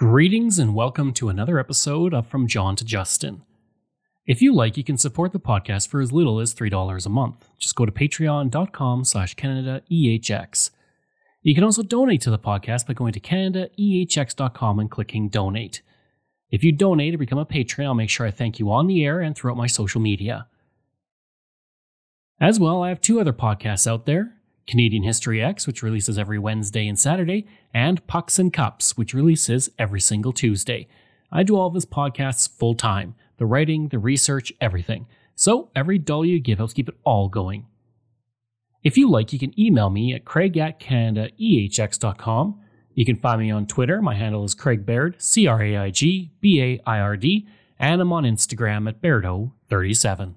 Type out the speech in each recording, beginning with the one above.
Greetings and welcome to another episode of From John to Justin. If you like, you can support the podcast for as little as $3 a month. Just go to patreon.com slash CanadaEHX. You can also donate to the podcast by going to CanadaEHX.com and clicking donate. If you donate or become a patron, I'll make sure I thank you on the air and throughout my social media. As well, I have two other podcasts out there Canadian History X, which releases every Wednesday and Saturday, and Pucks and Cups, which releases every single Tuesday. I do all of this podcasts full time the writing, the research, everything. So every dollar you give helps keep it all going. If you like, you can email me at craig at canadaehx.com. You can find me on Twitter. My handle is Craig Baird, C R A I G B A I R D, and I'm on Instagram at Bairdo37.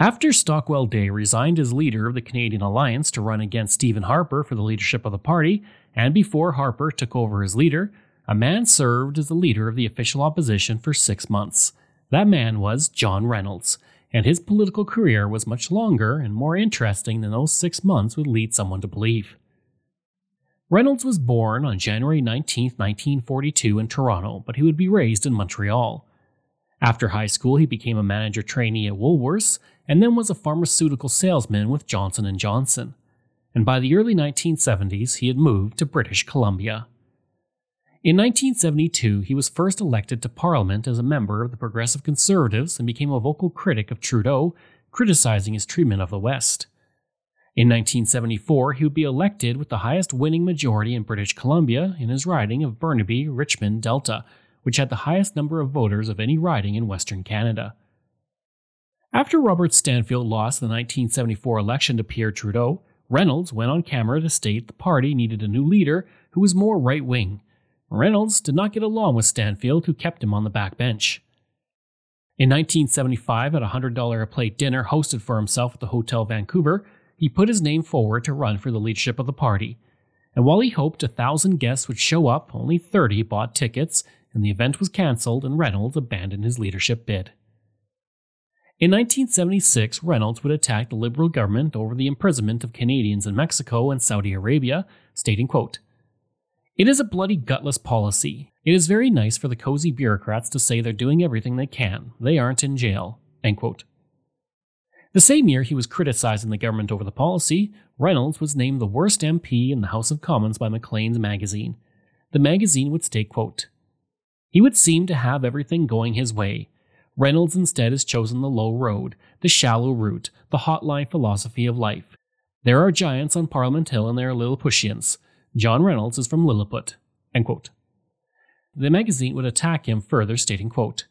After Stockwell Day resigned as leader of the Canadian Alliance to run against Stephen Harper for the leadership of the party, and before Harper took over as leader, a man served as the leader of the official opposition for six months. That man was John Reynolds, and his political career was much longer and more interesting than those six months would lead someone to believe. Reynolds was born on January 19, 1942, in Toronto, but he would be raised in Montreal. After high school, he became a manager trainee at Woolworths and then was a pharmaceutical salesman with Johnson & Johnson. And by the early 1970s, he had moved to British Columbia. In 1972, he was first elected to Parliament as a member of the Progressive Conservatives and became a vocal critic of Trudeau, criticizing his treatment of the West. In 1974, he would be elected with the highest winning majority in British Columbia in his riding of Burnaby Richmond Delta, which had the highest number of voters of any riding in Western Canada. After Robert Stanfield lost the 1974 election to Pierre Trudeau, Reynolds went on camera to state the party needed a new leader who was more right wing. Reynolds did not get along with Stanfield, who kept him on the back bench. In 1975, at a $100 a plate dinner hosted for himself at the Hotel Vancouver, he put his name forward to run for the leadership of the party. And while he hoped a thousand guests would show up, only 30 bought tickets, and the event was cancelled and Reynolds abandoned his leadership bid. In 1976, Reynolds would attack the Liberal government over the imprisonment of Canadians in Mexico and Saudi Arabia, stating, quote, It is a bloody gutless policy. It is very nice for the cozy bureaucrats to say they're doing everything they can. They aren't in jail. End quote. The same year he was criticizing the government over the policy, Reynolds was named the worst MP in the House of Commons by Maclean's magazine. The magazine would state, quote, He would seem to have everything going his way Reynolds instead has chosen the low road, the shallow route, the hotline philosophy of life. There are giants on Parliament Hill and there are Lilliputians. John Reynolds is from Lilliput. The magazine would attack him further, stating, quote,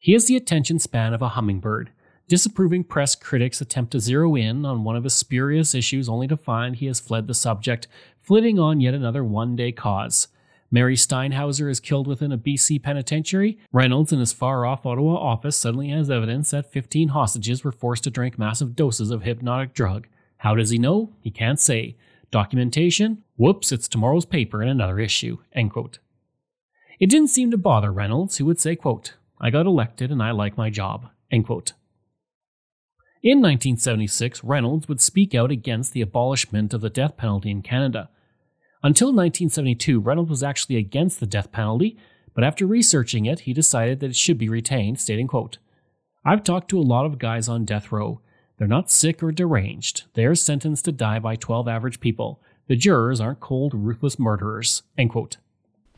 He has the attention span of a hummingbird. Disapproving press critics attempt to zero in on one of his spurious issues only to find he has fled the subject, flitting on yet another one day cause. Mary Steinhauser is killed within a BC penitentiary. Reynolds, in his far off Ottawa office, suddenly has evidence that 15 hostages were forced to drink massive doses of hypnotic drug. How does he know? He can't say. Documentation? Whoops, it's tomorrow's paper in another issue. End quote. It didn't seem to bother Reynolds, who would say, quote, I got elected and I like my job. End quote. In 1976, Reynolds would speak out against the abolishment of the death penalty in Canada. Until 1972, Reynolds was actually against the death penalty, but after researching it, he decided that it should be retained, stating, quote, I've talked to a lot of guys on death row. They're not sick or deranged. They're sentenced to die by 12 average people. The jurors aren't cold, ruthless murderers. End quote.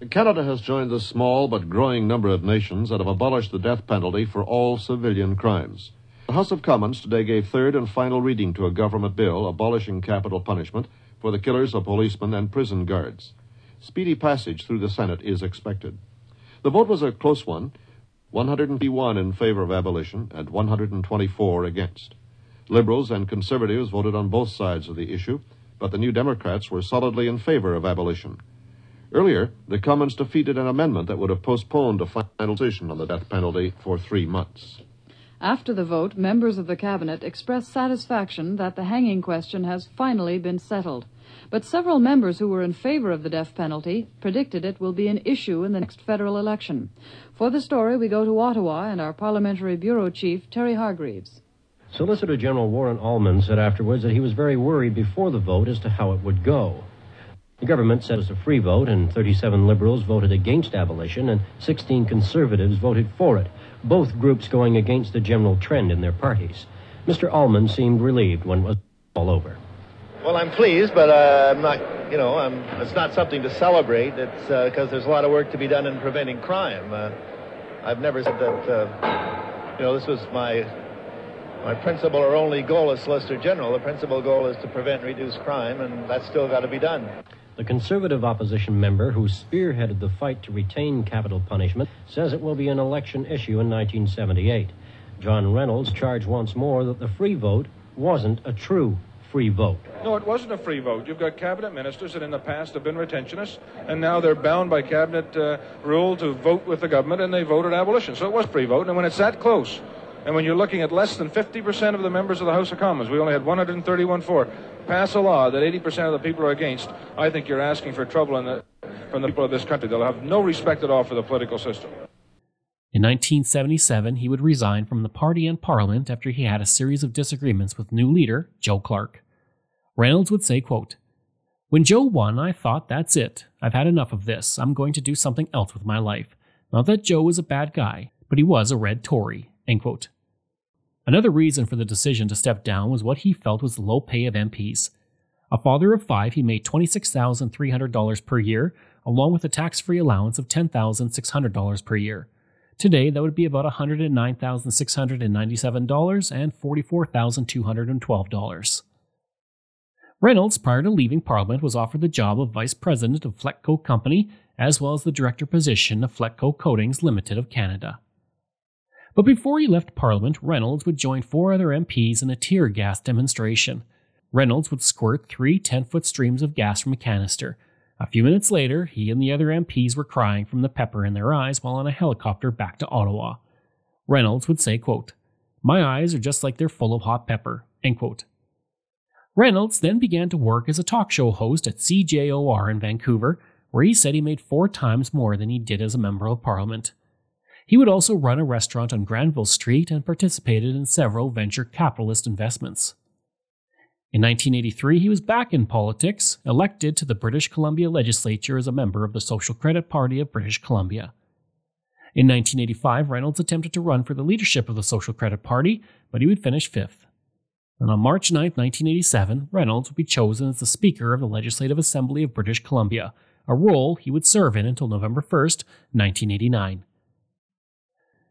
Canada has joined the small but growing number of nations that have abolished the death penalty for all civilian crimes. The House of Commons today gave third and final reading to a government bill abolishing capital punishment for the killers of policemen and prison guards. Speedy passage through the Senate is expected. The vote was a close one 151 in favor of abolition and 124 against. Liberals and conservatives voted on both sides of the issue, but the New Democrats were solidly in favor of abolition. Earlier, the Commons defeated an amendment that would have postponed a final decision on the death penalty for three months. After the vote, members of the Cabinet expressed satisfaction that the hanging question has finally been settled. But several members who were in favor of the death penalty predicted it will be an issue in the next federal election. For the story, we go to Ottawa and our Parliamentary Bureau Chief, Terry Hargreaves. Solicitor General Warren Allmand said afterwards that he was very worried before the vote as to how it would go. The government said it was a free vote, and 37 liberals voted against abolition, and 16 conservatives voted for it, both groups going against the general trend in their parties. Mr. Allmand seemed relieved when it was all over. Well, I'm pleased, but uh, I'm not, you know, I'm, it's not something to celebrate. It's because uh, there's a lot of work to be done in preventing crime. Uh, I've never said that, uh, you know, this was my my principal or only goal as Solicitor General. The principal goal is to prevent and reduce crime, and that's still got to be done. The conservative opposition member who spearheaded the fight to retain capital punishment says it will be an election issue in 1978. John Reynolds charged once more that the free vote wasn't a true free vote. No, it wasn't a free vote. You've got cabinet ministers that in the past have been retentionists, and now they're bound by cabinet uh, rule to vote with the government, and they voted abolition. So it was free vote, and when it's that close, and when you're looking at less than 50% of the members of the House of Commons, we only had 131 for, pass a law that 80% of the people are against, I think you're asking for trouble the, from the people of this country. They'll have no respect at all for the political system. In 1977, he would resign from the party and parliament after he had a series of disagreements with new leader, Joe Clark. Reynolds would say, quote, When Joe won, I thought, that's it. I've had enough of this. I'm going to do something else with my life. Not that Joe was a bad guy, but he was a red Tory. End quote. Another reason for the decision to step down was what he felt was the low pay of MPs. A father of five, he made $26,300 per year, along with a tax free allowance of $10,600 per year. Today, that would be about $109,697 and $44,212. Reynolds, prior to leaving Parliament, was offered the job of Vice President of Flecto Company, as well as the Director position of Flecto Coatings Limited of Canada. But before he left Parliament, Reynolds would join four other MPs in a tear gas demonstration. Reynolds would squirt three 10 foot streams of gas from a canister. A few minutes later, he and the other MPs were crying from the pepper in their eyes while on a helicopter back to Ottawa. Reynolds would say, quote, My eyes are just like they're full of hot pepper. End quote. Reynolds then began to work as a talk show host at CJOR in Vancouver, where he said he made four times more than he did as a member of parliament. He would also run a restaurant on Granville Street and participated in several venture capitalist investments. In 1983, he was back in politics, elected to the British Columbia legislature as a member of the Social Credit Party of British Columbia. In 1985, Reynolds attempted to run for the leadership of the Social Credit Party, but he would finish fifth. And on March 9, 1987, Reynolds would be chosen as the Speaker of the Legislative Assembly of British Columbia, a role he would serve in until November 1, 1989.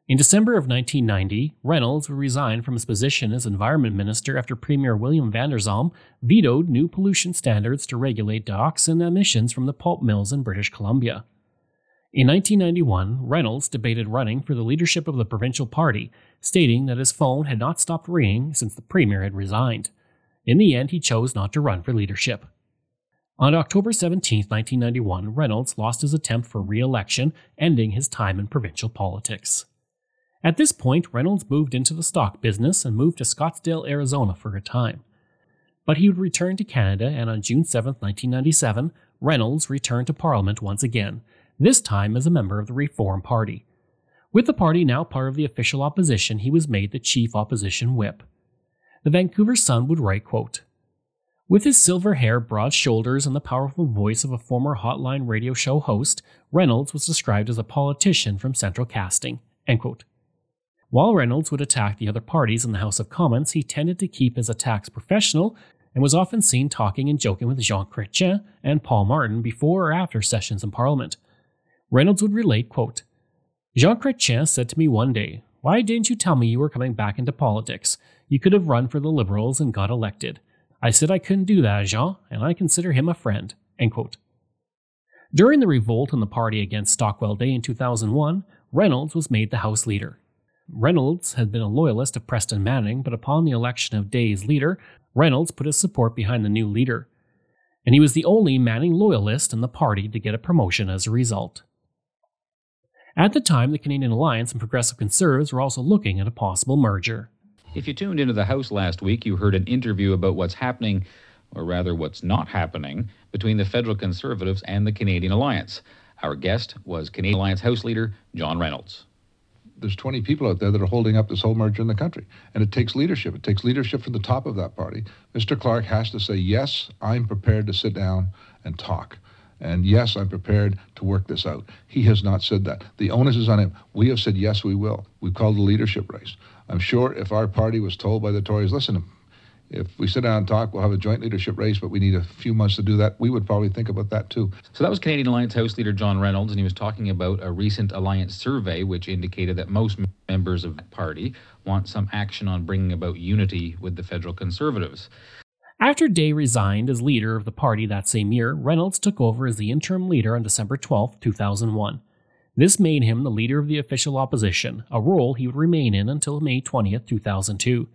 In December of 1990, Reynolds would resign from his position as Environment Minister after Premier William Vander Zalm vetoed new pollution standards to regulate dioxin emissions from the pulp mills in British Columbia. In 1991, Reynolds debated running for the leadership of the provincial party, stating that his phone had not stopped ringing since the premier had resigned. In the end, he chose not to run for leadership. On October 17, 1991, Reynolds lost his attempt for re election, ending his time in provincial politics. At this point, Reynolds moved into the stock business and moved to Scottsdale, Arizona for a time. But he would return to Canada, and on June 7, 1997, Reynolds returned to Parliament once again, this time as a member of the Reform Party. With the party now part of the official opposition, he was made the chief opposition whip. The Vancouver Sun would write, quote, with his silver hair, broad shoulders, and the powerful voice of a former hotline radio show host, Reynolds was described as a politician from Central Casting. While Reynolds would attack the other parties in the House of Commons, he tended to keep his attacks professional and was often seen talking and joking with Jean Chrétien and Paul Martin before or after sessions in Parliament. Reynolds would relate, quote, Jean Chrétien said to me one day, Why didn't you tell me you were coming back into politics? You could have run for the Liberals and got elected. I said I couldn't do that, Jean, and I consider him a friend. End quote. During the revolt in the party against Stockwell Day in 2001, Reynolds was made the House leader. Reynolds had been a loyalist of Preston Manning, but upon the election of Day's leader, Reynolds put his support behind the new leader. And he was the only Manning loyalist in the party to get a promotion as a result. At the time, the Canadian Alliance and Progressive Conservatives were also looking at a possible merger. If you tuned into the House last week, you heard an interview about what's happening, or rather what's not happening, between the federal Conservatives and the Canadian Alliance. Our guest was Canadian Alliance House Leader John Reynolds there's 20 people out there that are holding up this whole merger in the country. And it takes leadership. It takes leadership from the top of that party. Mr. Clark has to say, yes, I'm prepared to sit down and talk. And yes, I'm prepared to work this out. He has not said that. The onus is on him. We have said, yes, we will. We've called a leadership race. I'm sure if our party was told by the Tories, listen, if we sit down and talk, we'll have a joint leadership race, but we need a few months to do that. We would probably think about that too. So that was Canadian Alliance House Leader John Reynolds, and he was talking about a recent Alliance survey which indicated that most members of the party want some action on bringing about unity with the federal Conservatives. After Day resigned as leader of the party that same year, Reynolds took over as the interim leader on December 12, 2001. This made him the leader of the official opposition, a role he would remain in until May 20, 2002.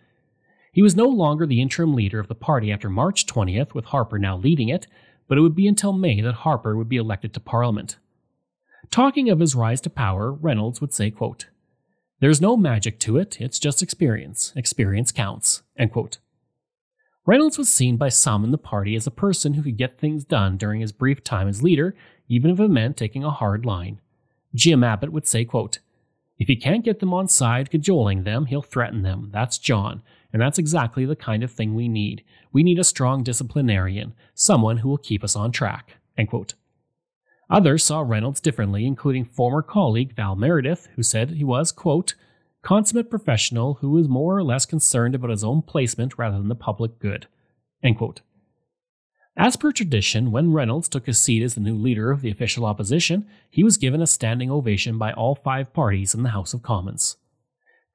He was no longer the interim leader of the party after March 20th, with Harper now leading it, but it would be until May that Harper would be elected to Parliament. Talking of his rise to power, Reynolds would say, quote, There's no magic to it, it's just experience. Experience counts. End quote. Reynolds was seen by some in the party as a person who could get things done during his brief time as leader, even if it meant taking a hard line. Jim Abbott would say, quote, If he can't get them on side cajoling them, he'll threaten them. That's John, and that's exactly the kind of thing we need. We need a strong disciplinarian, someone who will keep us on track. End quote. Others saw Reynolds differently, including former colleague Val Meredith, who said he was, quote, consummate professional who is more or less concerned about his own placement rather than the public good. As per tradition, when Reynolds took his seat as the new leader of the official opposition, he was given a standing ovation by all five parties in the House of Commons.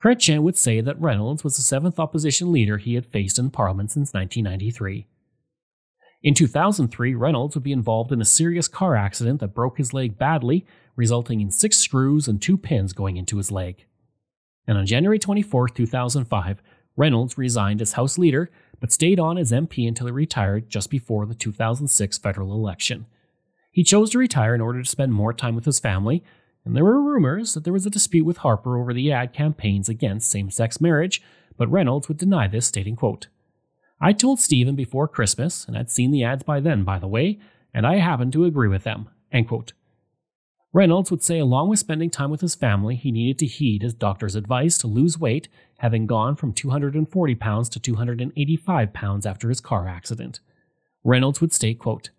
Chrétien would say that Reynolds was the seventh opposition leader he had faced in Parliament since 1993. In 2003, Reynolds would be involved in a serious car accident that broke his leg badly, resulting in six screws and two pins going into his leg and on January 24, 2005, Reynolds resigned as House Leader but stayed on as MP until he retired just before the 2006 federal election. He chose to retire in order to spend more time with his family, and there were rumors that there was a dispute with Harper over the ad campaigns against same sex marriage, but Reynolds would deny this, stating, quote, I told Stephen before Christmas, and I'd seen the ads by then, by the way, and I happened to agree with them. End quote. Reynolds would say, along with spending time with his family, he needed to heed his doctor's advice to lose weight, having gone from 240 pounds to 285 pounds after his car accident. Reynolds would state, quote,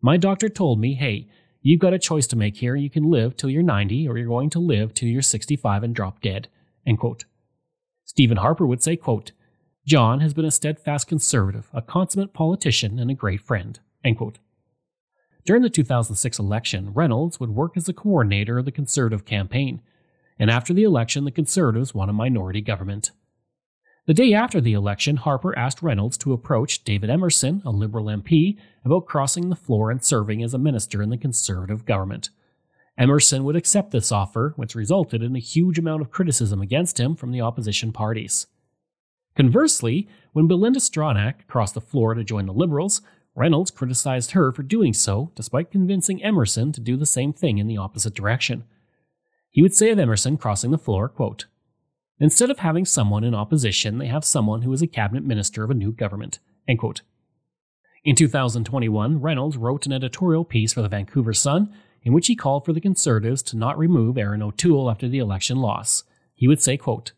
My doctor told me, hey, you've got a choice to make here. You can live till you're 90, or you're going to live till you're 65 and drop dead. End quote. Stephen Harper would say, quote, John has been a steadfast conservative, a consummate politician, and a great friend. End quote. During the 2006 election, Reynolds would work as the coordinator of the Conservative campaign, and after the election, the Conservatives won a minority government. The day after the election, Harper asked Reynolds to approach David Emerson, a Liberal MP, about crossing the floor and serving as a minister in the Conservative government. Emerson would accept this offer, which resulted in a huge amount of criticism against him from the opposition parties. Conversely, when Belinda Stronach crossed the floor to join the Liberals, Reynolds criticized her for doing so, despite convincing Emerson to do the same thing in the opposite direction. He would say of Emerson crossing the floor, quote, Instead of having someone in opposition, they have someone who is a cabinet minister of a new government. End quote. In 2021, Reynolds wrote an editorial piece for the Vancouver Sun in which he called for the Conservatives to not remove Erin O'Toole after the election loss. He would say, quote,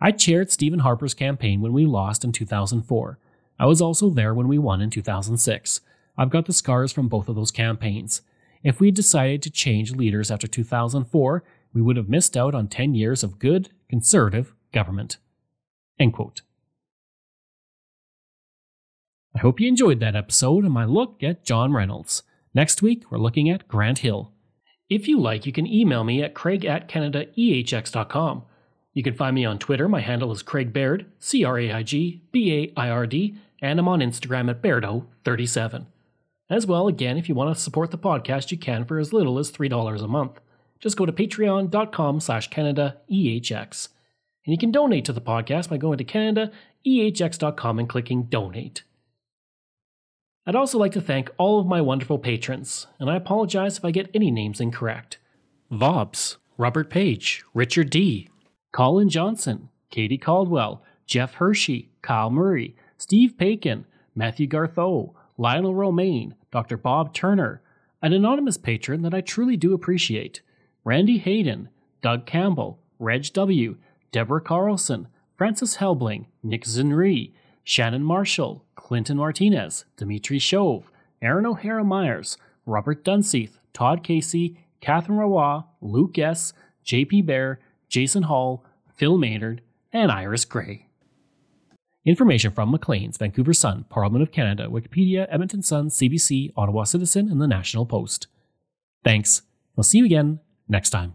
I chaired Stephen Harper's campaign when we lost in 2004. I was also there when we won in 2006. I've got the scars from both of those campaigns. If we had decided to change leaders after 2004, we would have missed out on 10 years of good, conservative government. End quote. I hope you enjoyed that episode and my look at John Reynolds. Next week, we're looking at Grant Hill. If you like, you can email me at craig at canadaehx.com. You can find me on Twitter. My handle is Craig Baird, C R A I G B A I R D, and I'm on Instagram at Bairdo37. As well, again, if you want to support the podcast, you can for as little as $3 a month. Just go to patreon.com slash CanadaEHX. And you can donate to the podcast by going to CanadaEHX.com and clicking Donate. I'd also like to thank all of my wonderful patrons, and I apologize if I get any names incorrect. Vobs, Robert Page, Richard D., Colin Johnson, Katie Caldwell, Jeff Hershey, Kyle Murray, Steve Pakin, Matthew Gartho, Lionel Romaine, Dr. Bob Turner, an anonymous patron that I truly do appreciate, Randy Hayden, Doug Campbell, Reg W., Deborah Carlson, Francis Helbling, Nick Zinri, Shannon Marshall, Clinton Martinez, Dimitri Shove, Aaron O'Hara Myers, Robert Dunseith, Todd Casey, Catherine Rawa, Luke S., JP Bear, Jason Hall, Phil Maynard, and Iris Gray. Information from Maclean's, Vancouver Sun, Parliament of Canada, Wikipedia, Edmonton Sun, CBC, Ottawa Citizen, and the National Post. Thanks. We'll see you again next time.